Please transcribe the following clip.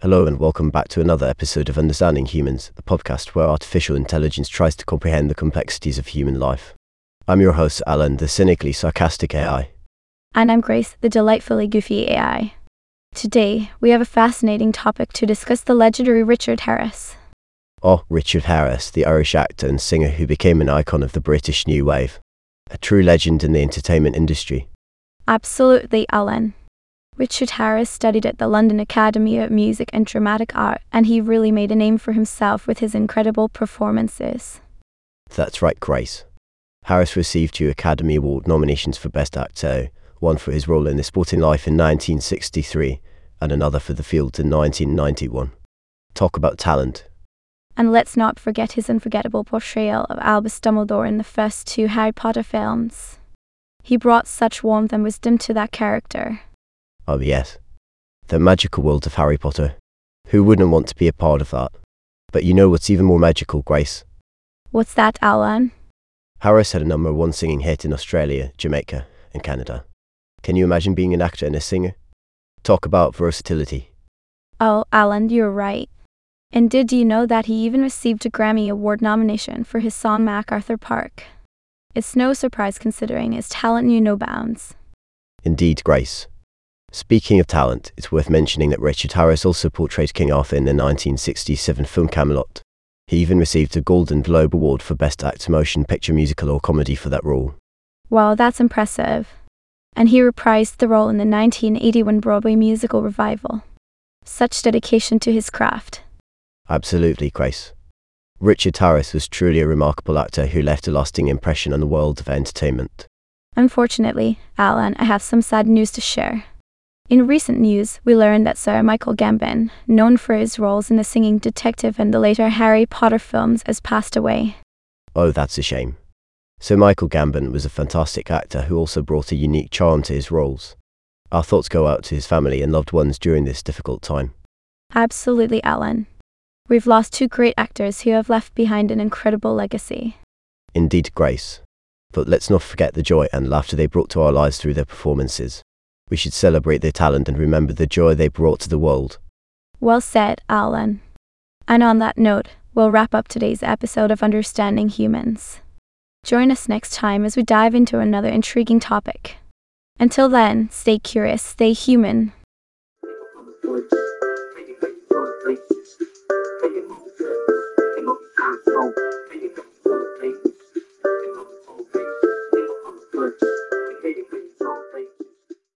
Hello, and welcome back to another episode of Understanding Humans, the podcast where artificial intelligence tries to comprehend the complexities of human life. I'm your host, Alan, the cynically sarcastic AI. And I'm Grace, the delightfully goofy AI. Today, we have a fascinating topic to discuss the legendary Richard Harris. Oh, Richard Harris, the Irish actor and singer who became an icon of the British New Wave. A true legend in the entertainment industry. Absolutely, Alan. Richard Harris studied at the London Academy of Music and Dramatic Art, and he really made a name for himself with his incredible performances. That's right, Grace. Harris received two Academy Award nominations for Best Actor, one for his role in The Sporting Life in 1963, and another for The Field in 1991. Talk about talent. And let's not forget his unforgettable portrayal of Albus Dumbledore in the first two Harry Potter films. He brought such warmth and wisdom to that character. Oh, yes. The magical world of Harry Potter. Who wouldn't want to be a part of that? But you know what's even more magical, Grace? What's that, Alan? Harris had a number one singing hit in Australia, Jamaica, and Canada. Can you imagine being an actor and a singer? Talk about versatility. Oh, Alan, you're right. And did you know that he even received a Grammy Award nomination for his song MacArthur Park? It's no surprise considering his talent knew no bounds. Indeed, Grace. Speaking of talent, it's worth mentioning that Richard Harris also portrayed King Arthur in the 1967 film Camelot. He even received a Golden Globe Award for Best Actor Motion Picture Musical or Comedy for that role. Wow, that's impressive. And he reprised the role in the 1981 Broadway musical revival. Such dedication to his craft. Absolutely, Grace. Richard Harris was truly a remarkable actor who left a lasting impression on the world of entertainment. Unfortunately, Alan, I have some sad news to share. In recent news, we learned that Sir Michael Gambon, known for his roles in the singing detective and the later Harry Potter films, has passed away. Oh, that's a shame. Sir Michael Gambon was a fantastic actor who also brought a unique charm to his roles. Our thoughts go out to his family and loved ones during this difficult time. Absolutely, Alan. We've lost two great actors who have left behind an incredible legacy. Indeed, Grace. But let's not forget the joy and laughter they brought to our lives through their performances. We should celebrate their talent and remember the joy they brought to the world. Well said, Alan. And on that note, we'll wrap up today's episode of Understanding Humans. Join us next time as we dive into another intriguing topic. Until then, stay curious, stay human,